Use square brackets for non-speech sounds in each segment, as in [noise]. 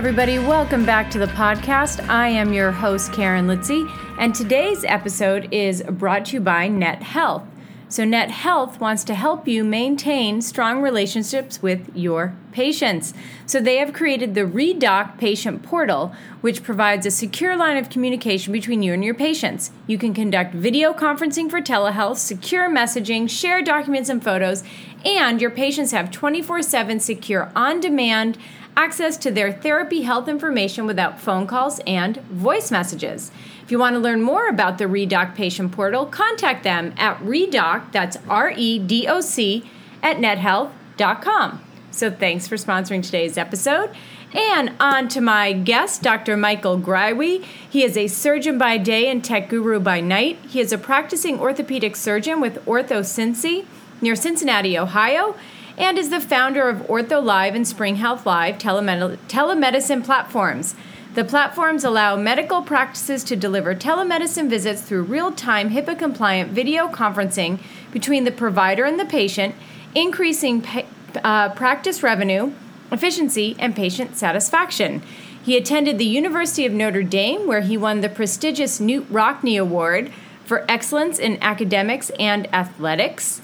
Everybody, welcome back to the podcast. I am your host, Karen Litzy, and today's episode is brought to you by Net Health. So, Net Health wants to help you maintain strong relationships with your patients. So, they have created the Redoc Patient Portal, which provides a secure line of communication between you and your patients. You can conduct video conferencing for telehealth, secure messaging, share documents and photos, and your patients have 24 7 secure on demand access to their therapy health information without phone calls and voice messages. If you want to learn more about the Redoc Patient Portal, contact them at Redoc, that's R E D O C, at nethealth.com. So thanks for sponsoring today's episode. And on to my guest, Dr. Michael Greiwe. He is a surgeon by day and tech guru by night. He is a practicing orthopedic surgeon with OrthoCincy near Cincinnati, Ohio, and is the founder of Ortho Live and Spring Health Live telemed- telemedicine platforms. The platforms allow medical practices to deliver telemedicine visits through real time HIPAA compliant video conferencing between the provider and the patient, increasing pa- uh, practice revenue, efficiency, and patient satisfaction. He attended the University of Notre Dame, where he won the prestigious Knute Rockne Award for excellence in academics and athletics.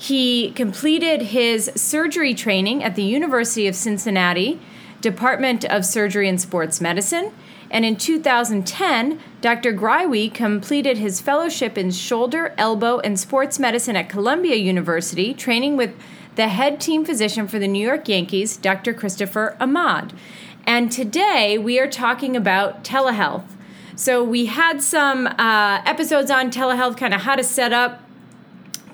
He completed his surgery training at the University of Cincinnati Department of Surgery and Sports Medicine. And in 2010, Dr. Greiwe completed his fellowship in shoulder, elbow, and sports medicine at Columbia University, training with the head team physician for the New York Yankees, Dr. Christopher Ahmad. And today we are talking about telehealth. So we had some uh, episodes on telehealth, kind of how to set up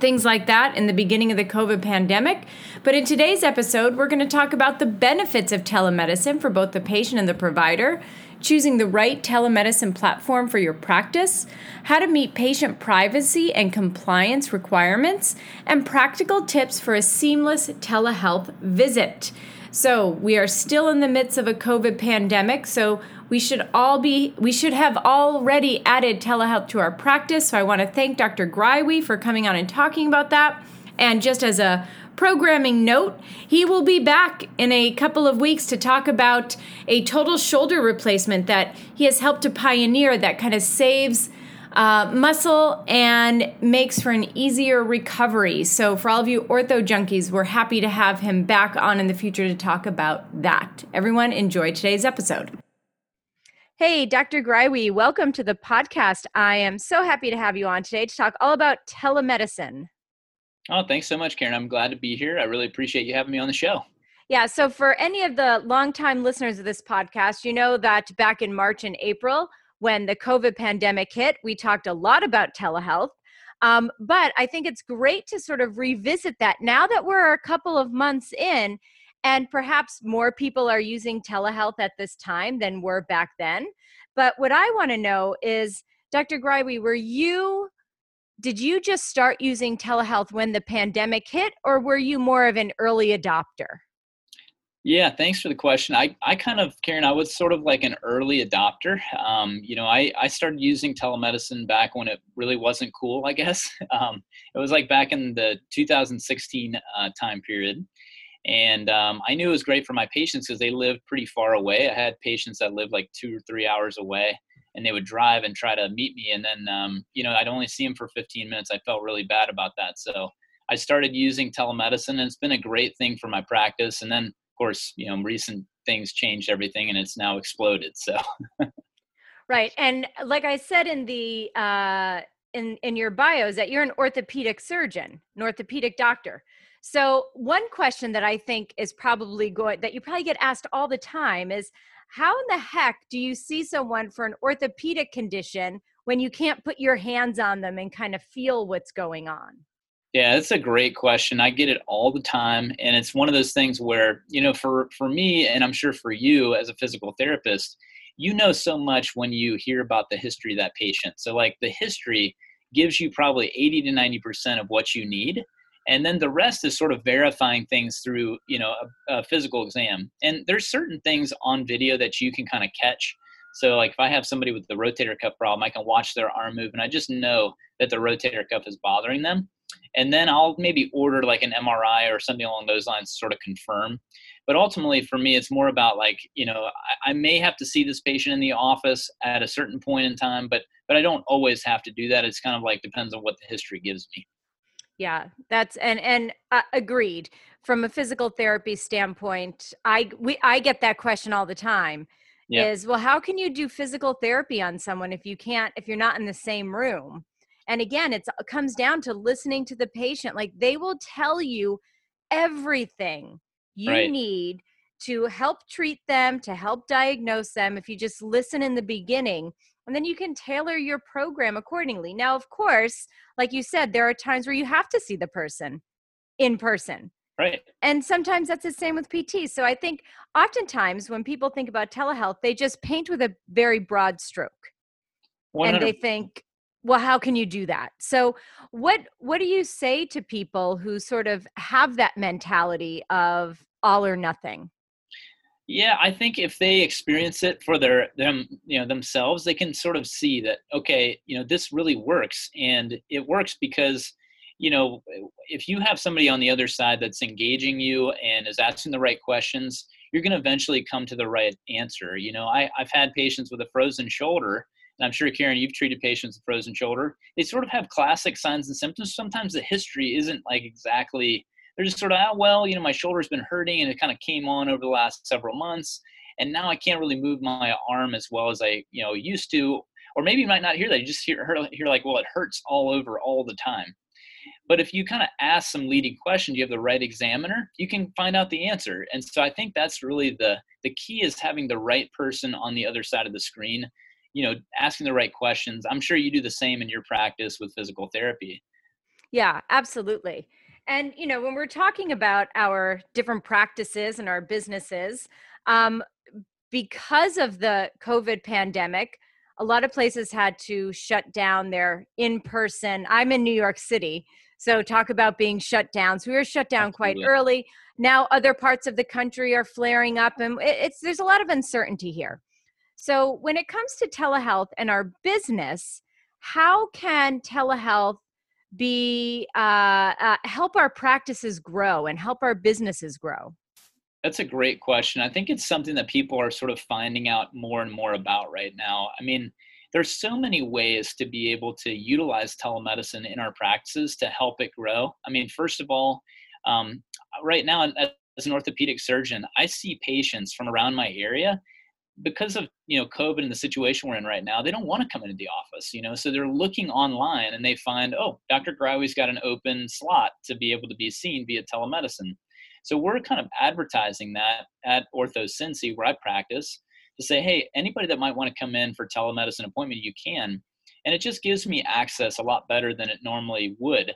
things like that in the beginning of the COVID pandemic. But in today's episode, we're going to talk about the benefits of telemedicine for both the patient and the provider, choosing the right telemedicine platform for your practice, how to meet patient privacy and compliance requirements, and practical tips for a seamless telehealth visit. So, we are still in the midst of a COVID pandemic, so we should all be we should have already added telehealth to our practice. So I want to thank Dr. Greiwe for coming on and talking about that. And just as a programming note, he will be back in a couple of weeks to talk about a total shoulder replacement that he has helped to pioneer that kind of saves uh, muscle and makes for an easier recovery. So, for all of you ortho junkies, we're happy to have him back on in the future to talk about that. Everyone, enjoy today's episode. Hey, Dr. Greiwe, welcome to the podcast. I am so happy to have you on today to talk all about telemedicine. Oh, thanks so much, Karen. I'm glad to be here. I really appreciate you having me on the show. Yeah, so for any of the longtime listeners of this podcast, you know that back in March and April, when the COVID pandemic hit, we talked a lot about telehealth. Um, but I think it's great to sort of revisit that now that we're a couple of months in and perhaps more people are using telehealth at this time than were back then. But what I want to know is, Dr. Greiwe, were you did you just start using telehealth when the pandemic hit, or were you more of an early adopter? Yeah, thanks for the question. I, I kind of, Karen, I was sort of like an early adopter. Um, you know, I, I started using telemedicine back when it really wasn't cool, I guess. [laughs] Um, it was like back in the 2016 uh, time period. And um, I knew it was great for my patients because they lived pretty far away. I had patients that lived like two or three hours away, and they would drive and try to meet me. And then, um, you know, I'd only see them for 15 minutes. I felt really bad about that. So I started using telemedicine, and it's been a great thing for my practice. And then, course, you know, recent things changed everything, and it's now exploded. So. right, and like I said in the uh, in in your bio, is that you're an orthopedic surgeon, an orthopedic doctor. So, one question that I think is probably going that you probably get asked all the time is how in the heck do you see someone for an orthopedic condition when you can't put your hands on them and kind of feel what's going on? Yeah, that's a great question. I get it all the time and it's one of those things where, you know, for for me and I'm sure for you as a physical therapist, you know so much when you hear about the history of that patient. So like the history gives you probably 80 to 90% of what you need and then the rest is sort of verifying things through you know a, a, physical exam and there's certain things on video that you can kind of catch so like if i have somebody with the rotator cuff problem i can watch their arm move and i just know that the rotator cuff is bothering them and then i'll maybe order like an mri or something along those lines to sort of confirm. But ultimately for me it's more about like you know I, I, may have to see this patient in the office at a certain point in time but but i don't always have to do that. It's kind of like depends on what the history gives me. Yeah that's and and uh, agreed. From a physical therapy standpoint i we i get that question all the time yep. is well how can you do physical therapy on someone if you can't if you're not in the same room and again it's it comes down to listening to the patient like they will tell you everything you right. need to help treat them, to help diagnose them, if you just listen in the beginning, and then you can tailor your program accordingly. Now, of course, like you said, there are times where you have to see the person in person. Right. And sometimes that's the same with PT. So I think oftentimes when people think about telehealth, they just paint with a very broad stroke. 100%. And they think, well, how can you do that? So what what do you say to people who sort of have that mentality of all or nothing? Yeah, I think if they experience it for their them you know themselves, they can sort of see that okay, you know this really works, and it works because you know if you have somebody on the other side that's engaging you and is asking the right questions, you're going to eventually come to the right answer. You know, I, I've had patients with a frozen shoulder, and I'm sure Karen, you've treated patients with frozen shoulder. They sort of have classic signs and symptoms. Sometimes the history isn't like exactly they're just sort of, oh, well, you know, my shoulder's been hurting and it kind of came on over the last several months. And now I can't really move my arm as well as I, you know, used to. Or maybe you might not hear that. You just hear, hear like, well, it hurts all over all the time. But if you kind of ask some leading questions, you have the right examiner, you can find out the answer. And so I think that's really the the key is having the right person on the other side of the screen, you know, asking the right questions. I'm sure you do the same in your practice with physical therapy. Yeah, absolutely. And, you know, when we're talking about our different practices and our businesses, um, because of the COVID pandemic, a lot of places had to shut down their in person. I'm in New York City. So, talk about being shut down. So, we were shut down Absolutely. quite early. Now, other parts of the country are flaring up, and it's there's a lot of uncertainty here. So, when it comes to telehealth and our business, how can telehealth be uh, uh, help our practices grow and help our businesses grow? That's a great question. I think it's something that people are sort of finding out more and more about right now. I mean, there's so many ways to be able to utilize telemedicine in our practices to help it grow. I mean, first of all, um, right now as an orthopedic surgeon, I see patients from around my area because of you know covid and the situation we're in right now they don't want to come into the office you know so they're looking online and they find oh dr Greiwe's got an open slot to be able to be seen via telemedicine. So we're kind of advertising that at ortho cincy where i practice to say hey anybody that might want to come in for telemedicine appointment you can. And it just gives me access a lot better than it normally would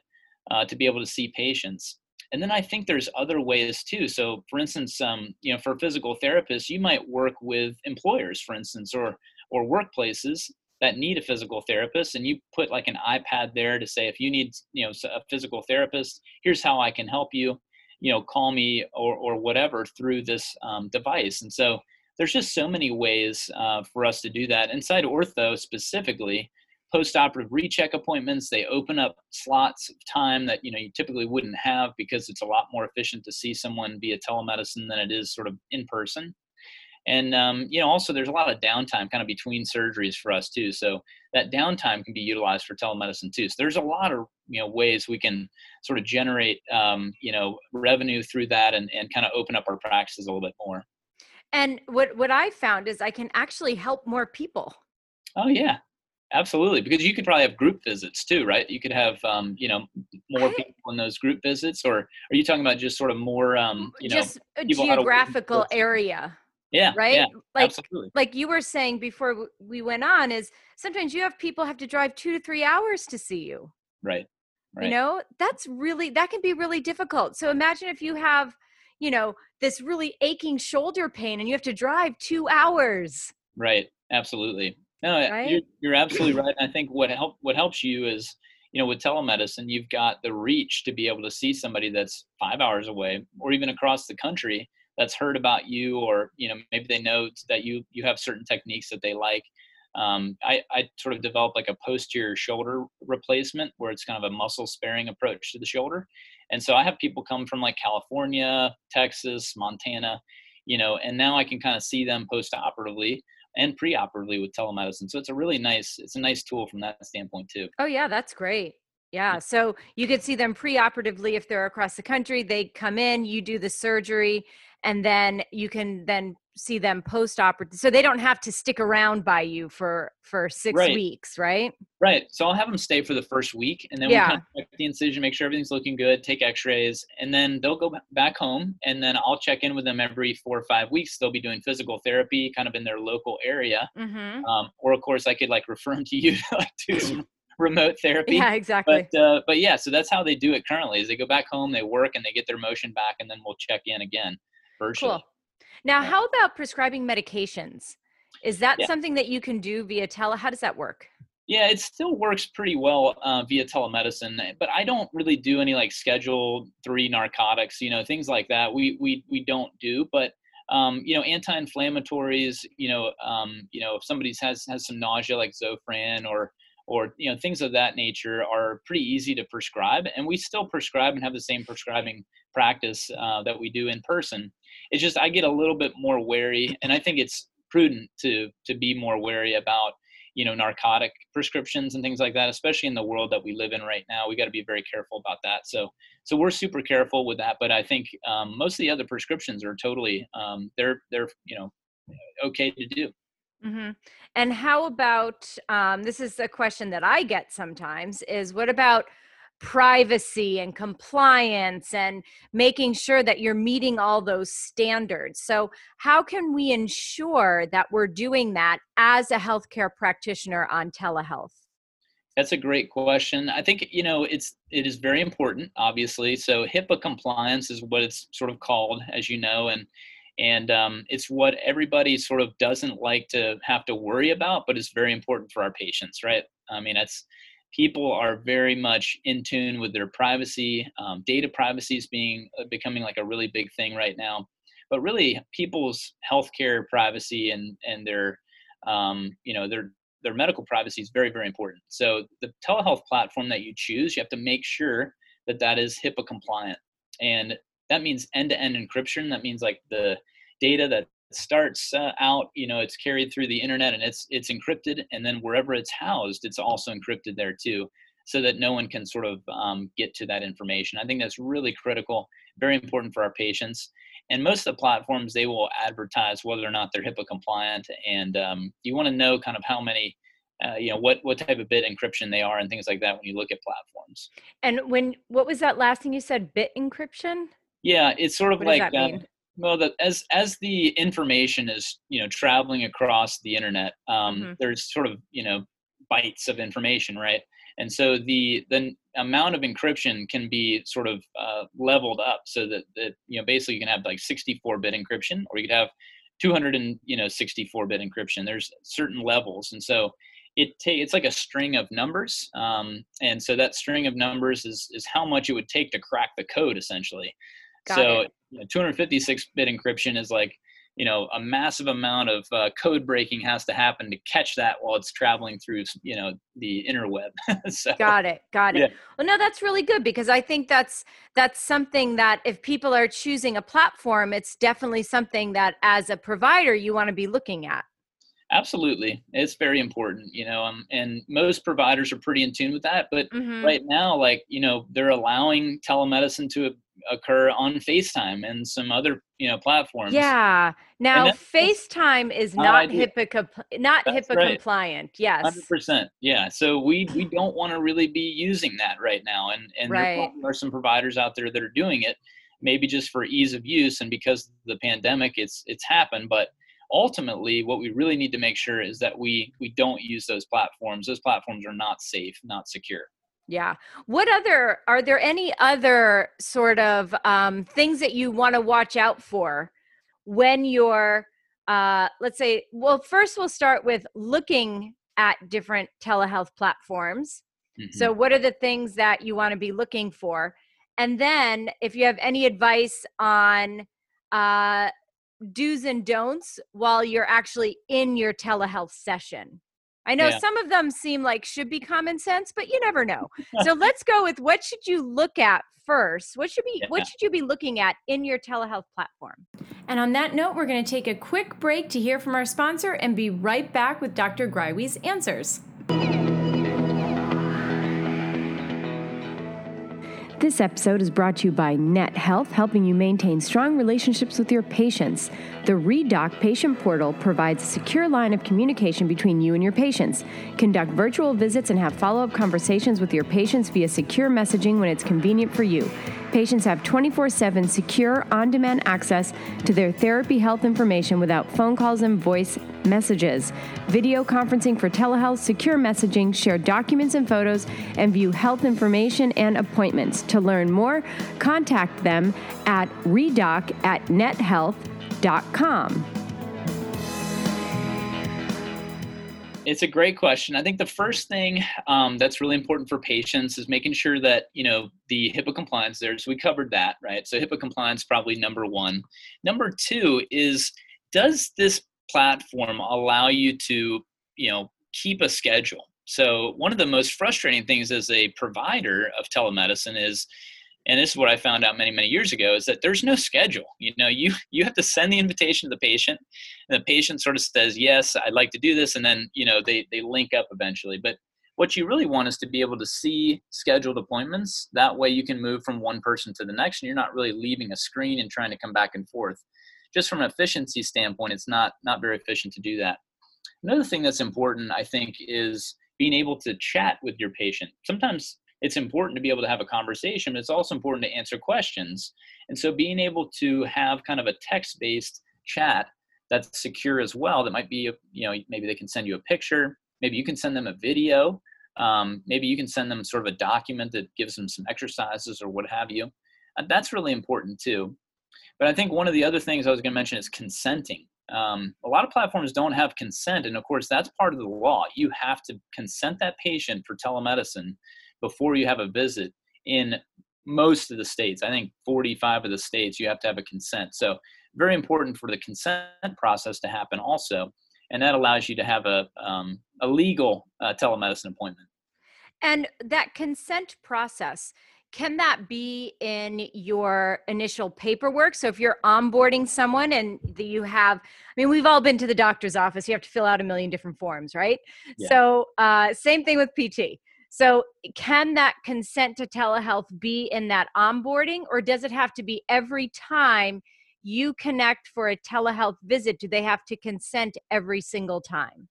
uh, to be able to see patients and then I think there's other ways too. So, for instance, um, you know, for physical therapists, you might work with employers, for instance, or or workplaces that need a physical therapist, and you put like an iPad there to say, if you need, you know, a physical therapist, here's how I can help you. You know, call me or or whatever through this um, device. And so there's just so many ways uh, for us to do that inside ortho specifically post-operative recheck appointments. They open up slots of time that you know you typically wouldn't have because it's a lot more efficient to see someone via telemedicine than it is sort of in person. And um, you know also there's a lot of downtime kind of between surgeries for us too so that downtime can be utilized for telemedicine too. So there's a lot of you know ways we can sort of generate um, you know revenue through that and, and kind of open up our practices a little bit more. And what what i found is i can actually help more people. Oh yeah Absolutely, because you could probably have group visits too, right? You could have, um, you know, more people in those group visits, or are you talking about just sort of more, um, you just know, a geographical area? Yeah, right. Yeah, like, absolutely. like you were saying before we went on, is sometimes you have people have to drive two to three hours to see you. Right. Right. You know, that's really that can be really difficult. So imagine if you have, you know, this really aching shoulder pain and you have to drive two hours Right. Absolutely. No, right? you're, you're absolutely right. I think what help what helps you is you know with telemedicine you've got the reach to be able to see somebody that's five hours away or even across the country that's heard about you or you know maybe they know that you you have certain techniques that they like um, I, I sort of developed like a posterior shoulder replacement where it's kind of a muscle sparing approach to the shoulder and so i have people come from like california texas montana you know and now i can kind of see them post operatively and pre-operatively with telemedicine. So it's a really nice it's a nice tool from that standpoint too. Oh yeah, that's great. Yeah. So you could see them pre-operatively if they're across the country. They come in, you do the surgery, and then you can then see them post-operative so they don't have to stick around by you for for six right. weeks right right so i'll have them stay for the first week and then yeah. we kind of check the incision make sure everything's looking good take x-rays and then they'll go back home and then i'll check in with them every four or five weeks they'll be doing physical therapy kind of in their local area mm-hmm. um, or of course i could like [laughs] refer them to you to like do [laughs] some remote therapy yeah exactly but uh, but yeah so that's how they do it currently is they go back home they work and they get their motion back and then we'll check in again virtually cool. Now, how about prescribing medications? Is that yeah. something that you can do via tele? How does that work? Yeah, it still works pretty well uh, via telemedicine, but I don't really do any like Schedule three narcotics, you know, things like that. We we we don't do, but um, you know, anti-inflammatories, you know, um, you know, if somebody has has some nausea like Zofran or or you know things of that nature are pretty easy to prescribe, and we still prescribe and have the same prescribing practice uh, that we do in person. It's just I get a little bit more wary, and I think it's prudent to to be more wary about you know narcotic prescriptions and things like that especially in the world that we live in right now. We got to be very careful about that. So so we're super careful with that but i think um, most of the other prescriptions are totally um, they're they're you know okay to do. Mm-hmm. and how about um, this is a question that i get sometimes is what about privacy and compliance and making sure that you're meeting all those standards. So, how can we ensure that we're doing that as a healthcare practitioner on telehealth? That's a great question. I think you know it's it is very important, obviously. So HIPAA compliance is what it's sort of called, as you know, and and um, it's what everybody sort of doesn't like to have to worry about, but it's very important for our patients, right? I mean, that's people are very much in tune with their privacy. Um, data privacy is being uh, becoming like a really big thing right now. But really, people's healthcare privacy and and their um, you know their their medical privacy is very very important. So the telehealth platform that you choose, you have to make sure that that is HIPAA compliant, and that means end-to-end encryption. That means like the data that starts uh, out you know it's carried through the internet and it's it's encrypted and then wherever it's housed it's also encrypted there too so that no one can sort of um, get to that information. I think that's really critical very important for our patients and most of the platforms they will advertise whether or not they're hipaa compliant and um, you want to know kind of how many uh, you know what what type of bit encryption they are and things like that when you look at platforms. And when what was that last thing you said bit encryption? Yeah it's sort of what like uh, well that as as the information is you know traveling across the internet um, mm-hmm. there's sort of you know bytes of information right? And so the the amount of encryption can be sort of uh, leveled up so that that you know basically you can have like 64 bit encryption or you could have 200 and you know 64 bit encryption. There's certain levels. And so it ta- it's like a string of numbers um, and so that string of numbers is is how much it would take to crack the code essentially Got so you know, 256 bit encryption is like you know a massive amount of uh, code breaking has to happen to catch that while it's traveling through you know the interweb. [laughs] So, got it got it. yeah. well no that's really good because i think that's that's something that if people are choosing a platform it's definitely something that as a provider you want to be looking at. Absolutely. It's very important you know um, and most providers are pretty in tune with that but mm-hmm. right now like you know they're allowing telemedicine to occur on FaceTime and some other you know platforms. Yeah. Now FaceTime is not HIPAA not That's HIPAA right. compliant. Yes. Hundred percent. Yeah. So we we [sighs] don't want to really be using that right now, and and right. there are some providers out there that are doing it, maybe just for ease of use and because the pandemic, it's it's happened, but ultimately what we really need to make sure is that we we don't use those platforms those platforms are not safe not secure yeah. What other are there any other sort of um, things that you want to watch out for when you're uh, let's say, well, first we'll start with looking at different telehealth platforms. Mm-hmm. So, what are the things that you want to be looking for? And then, if you have any advice on uh, do's and don'ts while you're actually in your telehealth session. I know yeah. some of them seem like should be common sense, but you never know. so let's go with what should you look at first? What should be yeah. what should you be looking at in your telehealth platform? And on that note, we're going to take a quick break to hear from our sponsor and be right back with Dr. Greiwe's answers. This episode is brought to you by Net Health, helping you maintain strong relationships with your patients. The ReDoc patient portal provides a secure line of communication between you and your patients. Conduct virtual visits and have follow up conversations with your patients via secure messaging when it's convenient for you. Patients have 24 7 secure, on demand access to their therapy health information without phone calls and voice messages. Video conferencing for telehealth, secure messaging, share documents and photos, and view health information and appointments. To learn more, contact them at redoc at nethealth.com. It's a great question. I think the first thing um, that's really important for patients is making sure that you know the HIPAA compliance there. So we covered that, right? So HIPAA compliance probably number one. Number two is does this platform allow you to you know keep a schedule? So one of the most frustrating things as a provider of telemedicine is and this is what I found out many many years ago is that there's no schedule. You know, you [laughs] you have to send the invitation to the patient, and the patient sort of says yes, I'd like to do this, and then you know they they link up eventually. But what you really want is to be able to see scheduled appointments. That way, you can move from one person to the next, and you're not really leaving a screen and trying to come back and forth. Just from an efficiency standpoint, it's not not very efficient to do that. Another thing that's important, I think, is being able to chat with your patient. Sometimes it's important to be able to have a conversation, but it's also important to answer questions. And so being able to have kind of a text-based chat that's secure as well, that might be, you know, maybe they can send you a picture, maybe you can send them a video, um, maybe you can send them sort of a document that gives them some exercises or what have you. And that's really important too. But I think one of the other things I was going to mention is consenting. Um, a lot of platforms don't have consent, and of course, that's part of the law. You have to consent that patient for telemedicine before you have a visit in most of the states. I think 45 of the states you have to have a consent. So very important for the consent process to happen also, and that allows you to have a um, a legal uh, telemedicine appointment. And that consent process can that be in your initial paperwork so if you're onboarding someone and you have i mean we've all been to the doctor's office you have to fill out a million different forms right yeah. so uh, same thing with pt so, can that consent to telehealth be in that onboarding, or does it have to be every time you connect for a telehealth visit? Do they have to consent every single time?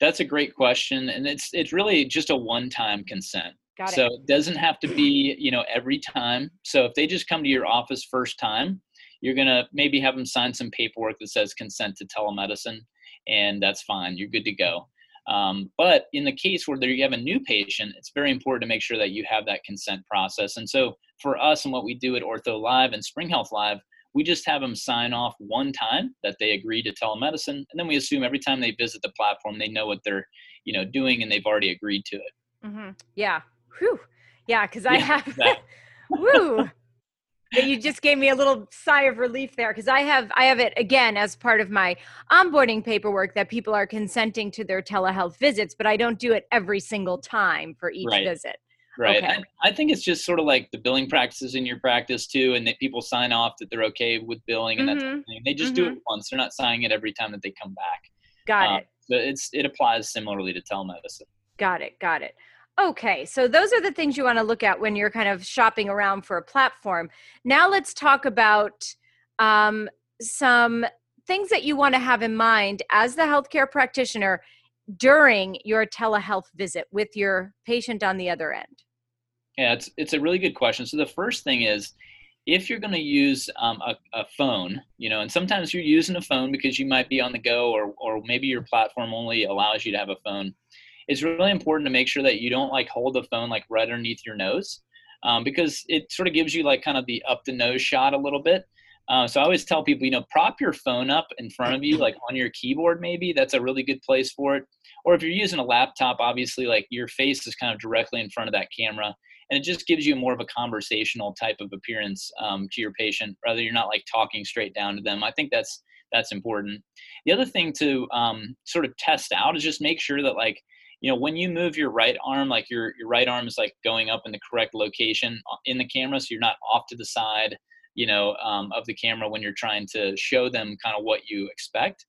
That's a great question, and it's it's really just a one-time consent. Got it. So it doesn't have to be you know every time. So if they just come to your office first time, you're gonna maybe have them sign some paperwork that says consent to telemedicine, and that's fine. You're good to go. Um, but in the case where you have a new patient, it's very important to make sure that you have that consent process. And so for us and what we do at Ortho Live and Spring Health Live, we just have them sign off one time that they agree to telemedicine, and then we assume every time they visit the platform, they know what they're, you know, doing and they've already agreed to it. Mm-hmm. Yeah. Whew. Yeah, because I yeah, have. [laughs] Woo you just gave me a little sigh of relief there because I have I have it again as part of my onboarding paperwork that people are consenting to their telehealth visits, but I don't do it every single time for each right. visit. Right. Okay. I, I, think it's just sort of like the billing practices in your practice too, and that people sign off that they're okay with billing and mm-hmm. that They just mm-hmm. do it once. They're not signing it every time that they come back. Got um, it. But it's it applies similarly to telemedicine. Got it. Got it. Okay, so those are the things you want to look at when you're kind of shopping around for a platform. Now let's talk about um, some things that you want to have in mind as the healthcare practitioner during your telehealth visit with your patient on the other end. Yeah, it's it's a really good question. So the first thing is if you're going to use um, a, a, phone, you know, and sometimes you're using a phone because you might be on the go, or or maybe your platform only allows you to have a phone it's really important to make sure that you don't like hold the phone like right underneath your nose um, because it sort of gives you like kind of the up the nose shot a little bit. Uh, so I always tell people, you know, prop your phone up in front of you, like on your keyboard, maybe that's a really good place for it. Or if you're using a laptop, obviously, like your face is kind of directly in front of that camera, and it just gives you more of a conversational type of appearance um, to your patient, rather you're not like talking straight down to them. I think that's that's important. The other thing to um, sort of test out is just make sure that like you know when you move your right arm like your your right arm is like going up in the correct location uh, in the camera so you're not off to the side you know um, of the camera when you're trying to show them kind of what you expect.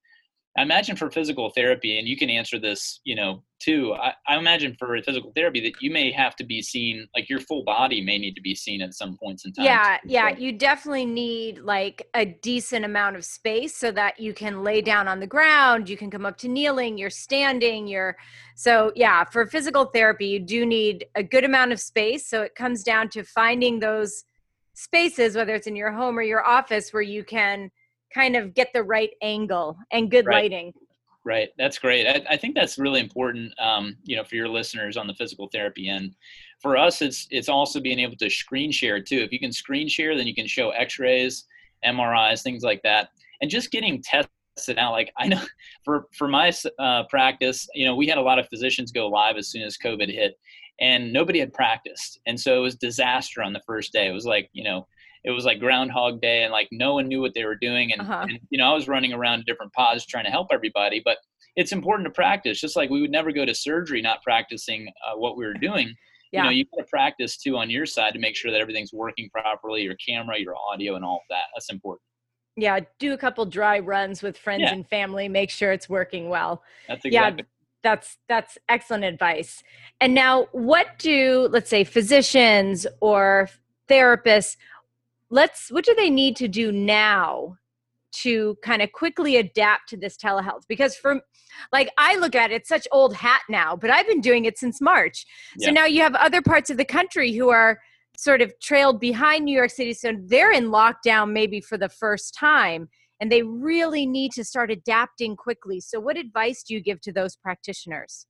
I imagine for physical therapy, and you can answer this, you know, too. I, I, imagine for physical therapy that you may have to be seen, like your full body may need to be seen at some points in time. Yeah, yeah. You definitely need like a decent amount of space so that you can lay down on the ground, you can come up to kneeling, you're standing, you're so yeah, for physical therapy, you do need a good amount of space. So it comes down to finding those spaces, whether it's in your home or your office, where you can kind of get the right angle and good right. lighting. Right. That's great. I, I, think that's really important, um, you know, for your listeners on the physical therapy end. For us, it's it's also being able to screen share too. If you can screen share, then you can show X-rays, MRIs, things like that, and just getting tested out. Like I know, [laughs] for for my uh, practice, you know, we had a lot of physicians go live as soon as COVID hit, and nobody had practiced, and so it was disaster on the first day. It was like you know it was like Groundhog Day, and like no one knew what they were doing. And, uh-huh. and you know, I was running around different pods trying to help everybody. But it's important to practice, just like we would never go to surgery not practicing uh, what we were doing. Yeah. You know, you got to practice too on your side to make sure that everything's working properly, your camera, your audio, and all of that. That's important. Yeah, do a couple dry runs with friends yeah. and family. Make sure it's working well. That's exactly. Yeah, that's that's excellent advice. And now, what do let's say physicians or therapists? Let's what do they need to do now to kind of quickly adapt to this telehealth? Because for like i look at it it's such old hat now but i've been doing it since march. So now you have other parts of the country who are sort of trailed behind new york city so they're in lockdown maybe for the first time and they really need to start adapting quickly. So what advice do you give to those practitioners?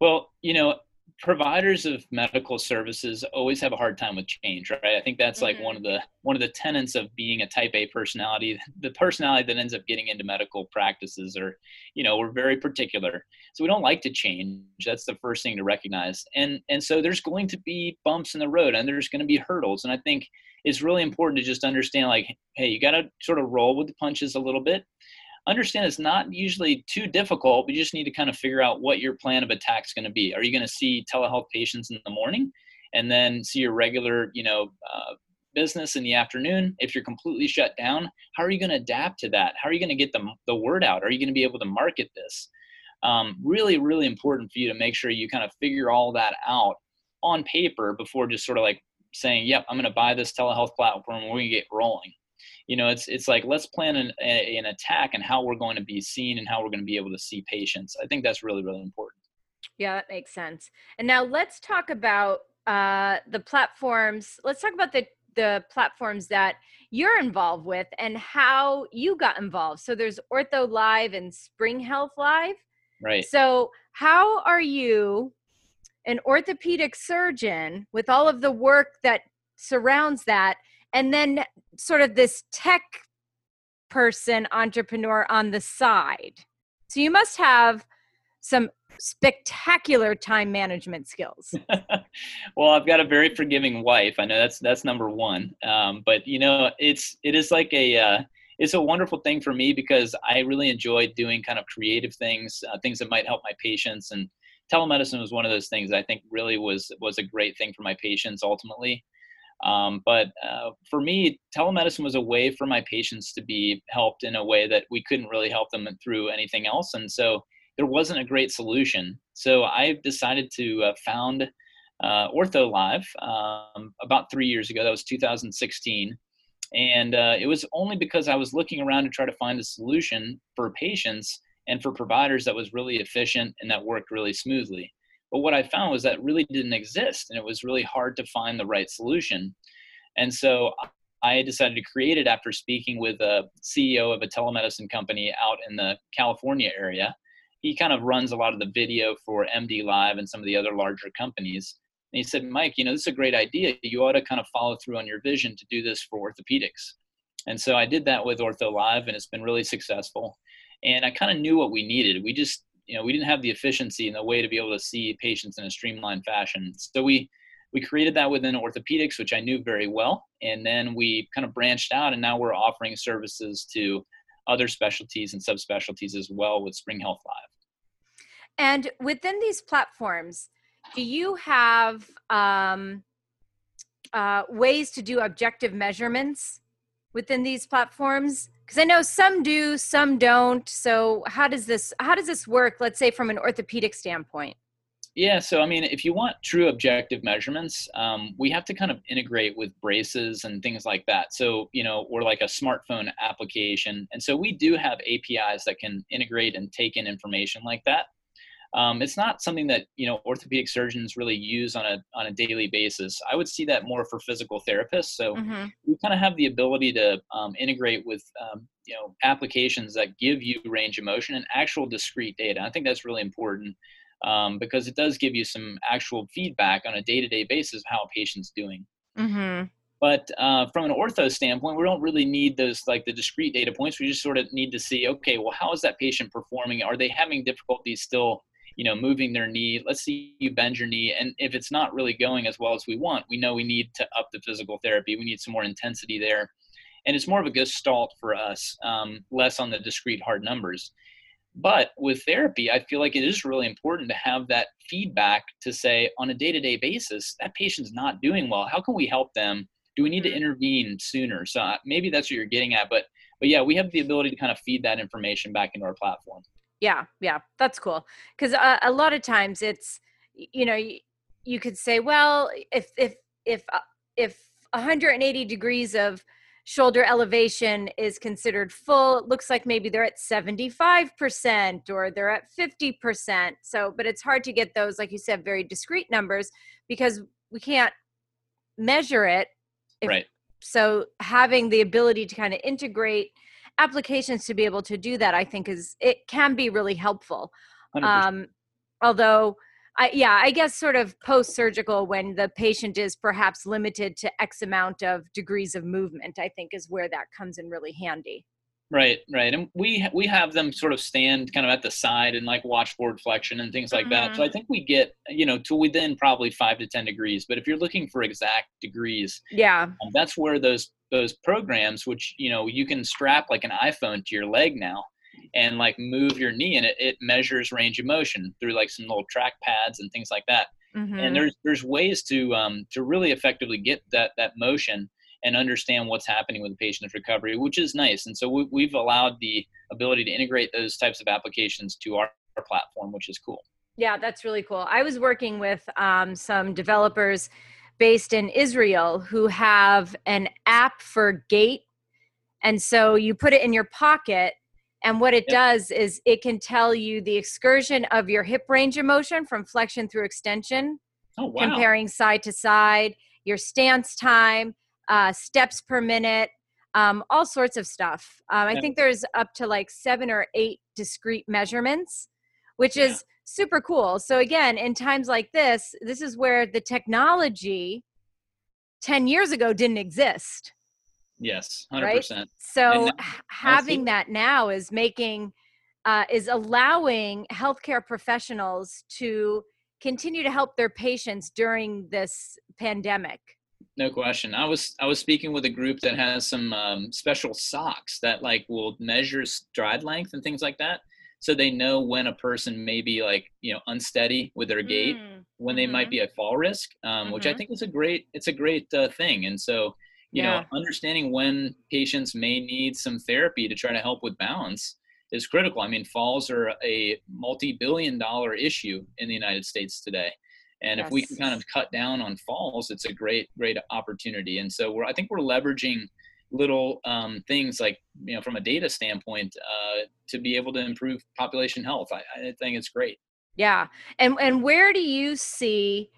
Well you know providers of medical services always have a hard time with change right? I think that's like mm-hmm. one of the one of the tenets of being a type a personality. The personality that ends up getting into medical practices or you know we're very particular. So we don't like to change. That's the first thing to recognize. And and so there's going to be bumps in the road and there's going to be hurdles. And i think it's really important to just understand like hey you got to sort of roll with the punches a little bit understand it's not usually too difficult. We just need to kind of figure out what your plan of attack is going to be. Are you going to see telehealth patients in the morning and then see your regular, you know, uh, business in the afternoon? If you're completely shut down, how are you going to adapt to that? How are you going to get the, the word out? Are you going to be able to market this? Um, really, really important for you to make sure you kind of figure all that out on paper before just sort of like saying, yep, I'm going to buy this telehealth platform. We're going to get rolling you know it's it's like let's plan an, a, an attack and how we're going to be seen and how we're going to be able to see patients. I think that's really really important. Yeah that makes sense. And now let's talk about uh, the platforms let's talk about the the platforms that you're involved with and how you got involved. So there's ortho live and spring health live. Right. So how are you an orthopedic surgeon with all of the work that surrounds that? And then sort of this tech person entrepreneur on the side. So you must have some spectacular time management skills. [laughs] well, I've got a very forgiving wife. I know that's that's number one. Um, but you know, it's it is like a uh, it's a wonderful thing for me because I really enjoy doing kind of creative things, uh, things that might help my patients. And telemedicine was one of those things I think really was was a great thing for my patients ultimately. Um, but uh, for me, telemedicine was a way for my patients to be helped in a way that we couldn't really help them through anything else. And so there wasn't a great solution. So I decided to uh, found uh, Ortho Live um, about three years ago. That was 2016. And uh, it was only because I was looking around to try to find a solution for patients and for providers that was really efficient and that worked really smoothly. But what I found was that really didn't exist, and it was really hard to find the right solution. And so I decided to create it after speaking with a CEO of a telemedicine company out in the California area. He kind of runs a lot of the video for MD Live and some of the other larger companies. And he said, Mike, you know, this is a great idea. You ought to kind of follow through on your vision to do this for orthopedics. and so I did that with Ortho Live, and it's been really successful. And I kind of knew what we needed. We just, you know, we didn't have the efficiency and the way to be able to see patients in a streamlined fashion. So we we created that within orthopedics, which I knew very well, and then we kind of branched out, and now we're offering services to other specialties and subspecialties as well with Spring Health Live. And within these platforms, do you have um, uh, ways to do objective measurements within these platforms? Because I know some do, some don't. So how does this how does this work? Let's say from an orthopedic standpoint. Yeah, so I mean, if you want true objective measurements, um, we have to kind of integrate with braces and things like that. So, you know, we're like a smartphone application. And so we do have APIs that can integrate and take in information like that. Um, it's not something that, you know, orthopedic surgeons really use on a, on a daily basis. I would see that more for physical therapists. So mm-hmm. we kind of have the ability to um, integrate with, um, you know, applications that give you range of motion and actual discrete data. I think that's really important um, because it does give you some actual feedback on a day-to-day basis of how a patient's doing. Mm-hmm. But uh, from an ortho standpoint, we don't really need those like the discrete data points. We just sort of need to see, okay, well, how is that patient performing? Are they having difficulties still, you know, moving their knee? Let's see you bend your knee, and if it's not really going as well as we want, we know we need to up the physical therapy. We need some more intensity there, and it's more of a gestalt for us, um, less on the discrete hard numbers. But with therapy, I feel like it is really important to have that feedback to say on a day to day basis, that patient's not doing well. How can we help them? Do we need to mm-hmm. intervene sooner? So uh, maybe that's what you're getting at. But, but yeah, we have the ability to kind of feed that information back into our platform. Yeah, yeah, that's cool. Because uh, a lot of times it's, you know, you, you could say, well, if, if, if, uh, if 180 degrees of shoulder elevation is considered full. It looks like maybe they're at 75% or they're at 50%. So, but it's hard to get those, like you said, very discrete numbers because we can't measure it. If, right. So, having the ability to kind of integrate applications to be able to do that, I think is it can be really helpful. 100%. Um, although, I, yeah, I guess sort of post surgical when the patient is perhaps limited to X amount of degrees of movement, I think is where that comes in really handy. Right, right, and we we have them sort of stand kind of at the side and like watch forward flexion and things like mm-hmm. that. So I mm-hmm. think we get you know to within probably five to ten degrees. But if you're looking for exact degrees, yeah, um, that's where those those programs, which you know you can strap like an iPhone to your leg now, and like move your knee and it, it measures range of motion through like some little track pads and things like that. Mm-hmm. and there's there's ways to um, to really effectively get that that motion and understand what's happening with the patient's recovery which is nice. And so we, we've allowed the ability to integrate those types of applications to our, our platform which is cool. Yeah that's really cool. I was working with um, some developers based in israel who have an app for gait and so you put it in your pocket and what it yep. does is it can tell you the excursion of your hip range of motion from flexion through extension, oh, wow. comparing side to side, your stance time, uh, steps per minute, um, all sorts of stuff. Um, I think there's up to like seven or eight discrete measurements, which yeah. is super cool. So, again, in times like this, this is where the technology 10 years ago didn't exist. Yes, 100%. Right? So and having that now is making uh, is allowing healthcare professionals to continue to help their patients during this pandemic. No question. I was I was speaking with a group that has some um, special socks that like will measure stride length and things like that, so they know when a person may be like you know unsteady with their gait, mm. when they mm-hmm. might be at fall risk, um, mm-hmm. which I mm-hmm. think is a great it's a great uh, thing. And so you yeah. know understanding when patients may need some therapy to try to help with balance is critical i mean falls are a multi-billion dollar issue in the united states today and yes. if we can kind of cut down on falls it's a great great opportunity and so we're i think we're leveraging little um, things like you know from a data standpoint uh, to be able to improve population health. I, I think it's great. Yeah. And and where do you see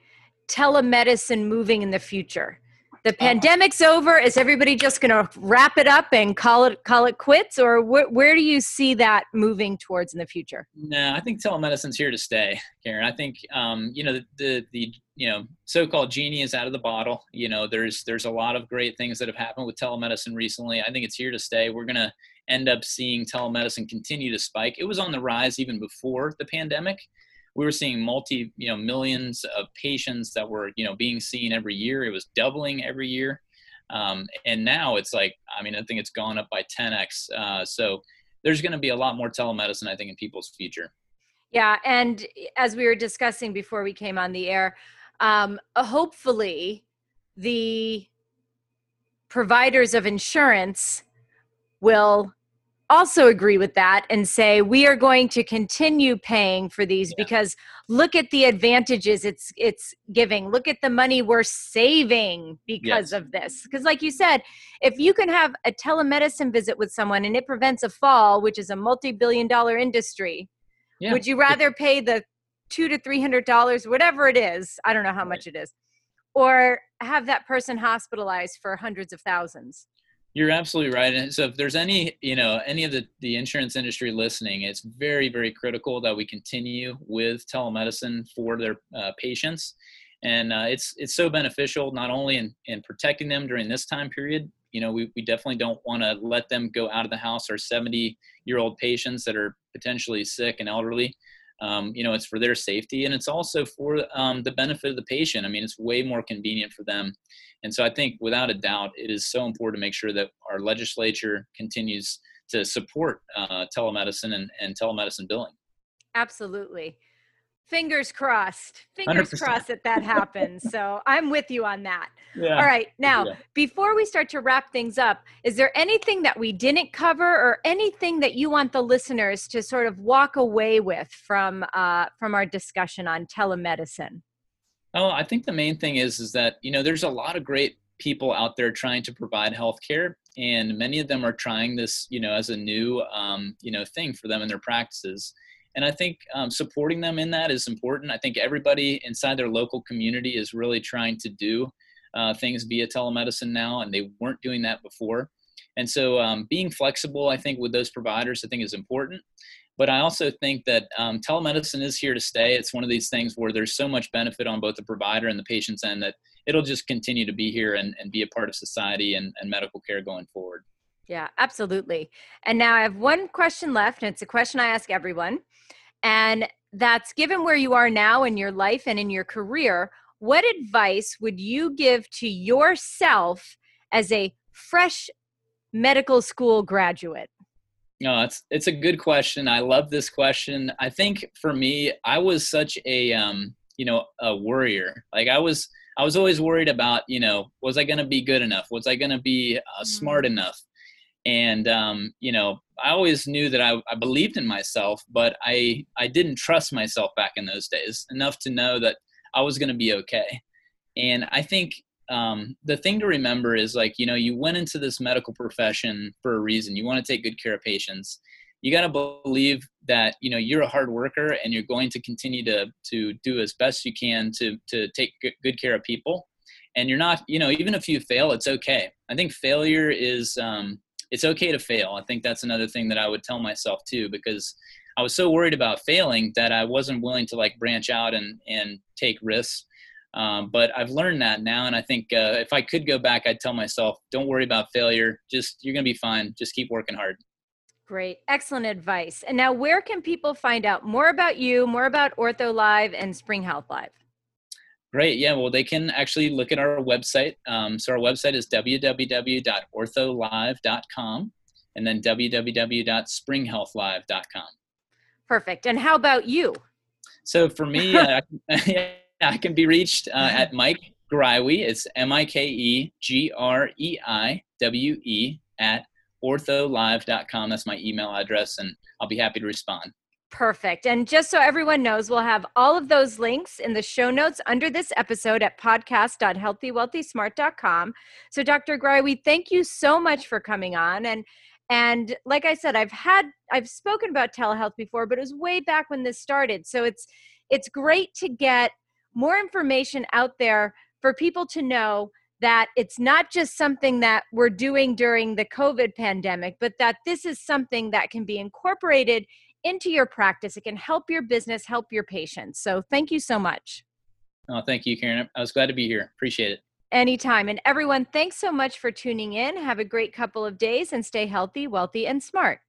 telemedicine moving in the future The pandemic's over. Is everybody just going to wrap it up and call it call it quits, or wh- where do you see that moving towards in the future? No, I think telemedicine's here to stay, Karen. I think um, you know the, the the you know so-called genie is out of the bottle. You know, there's there's a lot of great things that have happened with telemedicine recently. I think it's here to stay. We're gonna end up seeing telemedicine continue to spike. It was on the rise even before the pandemic we were seeing multi you know millions of patients that were you know being seen every year. It was doubling every year. Um, and now it's like i mean i think it's gone up by 10x uh, so there's going to be a lot more telemedicine i think in people's future. Yeah and as we were discussing before we came on the air um, hopefully the providers of insurance will also agree with that and say we are going to continue paying for these yeah. because look at the advantages it's it's giving look at the money we're saving because yes. of this because like you said if you can have a telemedicine visit with someone and it prevents a fall which is a multi-billion dollar industry yeah. would you rather pay the two to three hundred dollars whatever it is i don't know how right. much it is or have that person hospitalized for hundreds of thousands you're absolutely right. And so if there's any, you know, any of the, the insurance industry listening, it's very, very critical that we continue with telemedicine for their uh, patients. And uh, it's it's so beneficial not only in, in protecting them during this time period. You know, we, we definitely don't want to let them go out of the house. Our 70 year old patients that are potentially sick and elderly, um, you know, it's for their safety and it's also for um, the benefit of the patient. I mean, it's way more convenient for them and so I think without a doubt, it is so important to make sure that our legislature continues to support uh, telemedicine and, and telemedicine billing. Absolutely. Fingers crossed. Fingers 100%. crossed that that happens. so I'm with you on that. Yeah. All right. Now, yeah. before we start to wrap things up, is there anything that we didn't cover or anything that you want the listeners to sort of walk away with from uh, from our discussion on telemedicine? Oh, I think the main thing is is that you know there's a lot of great people out there trying to provide healthcare, and many of them are trying this you know as a new um, you know thing for them in their practices. And I think um, supporting them in that is important. I think everybody inside their local community is really trying to do uh, things via telemedicine now, and they weren't doing that before. And so, um, being flexible, I think, with those providers, I think is important. But I also think that um, telemedicine is here to stay. It's one of these things where there's so much benefit on both the provider and the patient's end that it'll just continue to be here and, and be a part of society and, and medical care going forward. Yeah, absolutely. And now I have one question left, and it's a question I ask everyone. And that's given where you are now in your life and in your career, what advice would you give to yourself as a fresh medical school graduate? No, it's it's a good question. I love this question. I think for me, I was such a um, you know a worrier. Like I was I was always worried about you know was I going to be good enough? Was I going to be uh, smart mm-hmm. enough? And um, you know I always knew that I, I believed in myself, but I I didn't trust myself back in those days enough to know that I was going to be okay. And I think um, the thing to remember is like you know you went into this medical profession for a reason. You want to take good care of patients. You got to believe that you know you're a hard worker and you're going to continue to to do as best you can to to take good care of people. And you're not you know even if you fail it's okay. I think failure is um, it's okay to fail i think that's another thing that i would tell myself too because i was so worried about failing that i wasn't willing to like branch out and and take risks um, but I've learned that now, and I think uh, if I could go back, I'd tell myself, "Don't worry about failure. Just you're going to be fine. Just keep working hard." Great, excellent advice. And now, where can people find out more about you, more about Ortho Live and Spring Health Live? Great. Yeah. Well, they can actually look at our website. Um, so our website is www.ortholive.com and then www.springhealthlive.com. Perfect. And how about you? So for me, [laughs] uh, [laughs] I can be reached uh, at Mike Greiwe. It's M I K E G R E I W E at ortholive.com. That's my email address, and I'll be happy to respond. Perfect. And just so everyone knows, we'll have all of those links in the show notes under this episode at podcast.healthywealthysmart.com. So, Dr. Greiwe, we thank you so much for coming on. And and like I said, I've had I've spoken about telehealth before, but it was way back when this started. So it's it's great to get more information out there for people to know that it's not just something that we're doing during the COVID pandemic, but that this is something that can be incorporated into your practice. It can help your business, help your patients. So thank you so much. Oh, thank you, Karen. I was glad to be here. Appreciate it. Anytime. And everyone, thanks so much for tuning in. Have a great couple of days and stay healthy, wealthy, and smart.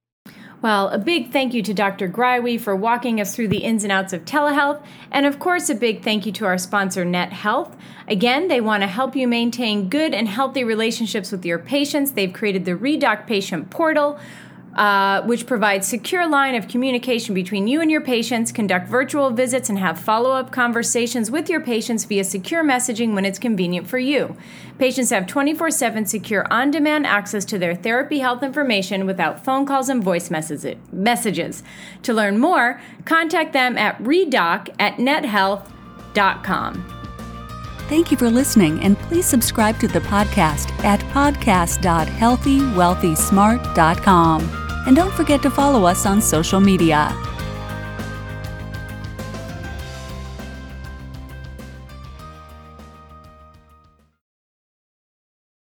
Well, a big thank you to Dr. Greiwe for walking us through the ins and outs of telehealth. And of course, a big thank you to our sponsor, Net Health. Again, they want to help you maintain good and healthy relationships with your patients. They've created the Redoc Patient Portal uh, which provides secure line of communication between you and your patients, conduct virtual visits, and have follow-up conversations with your patients via secure messaging when it's convenient for you. Patients have 24-7 secure on-demand access to their therapy health information without phone calls and voice messages. To learn more, contact them at redoc at nethealth.com. Thank you for listening, and please subscribe to the podcast at podcast.healthywealthysmart.com. And don't forget to follow us on social media.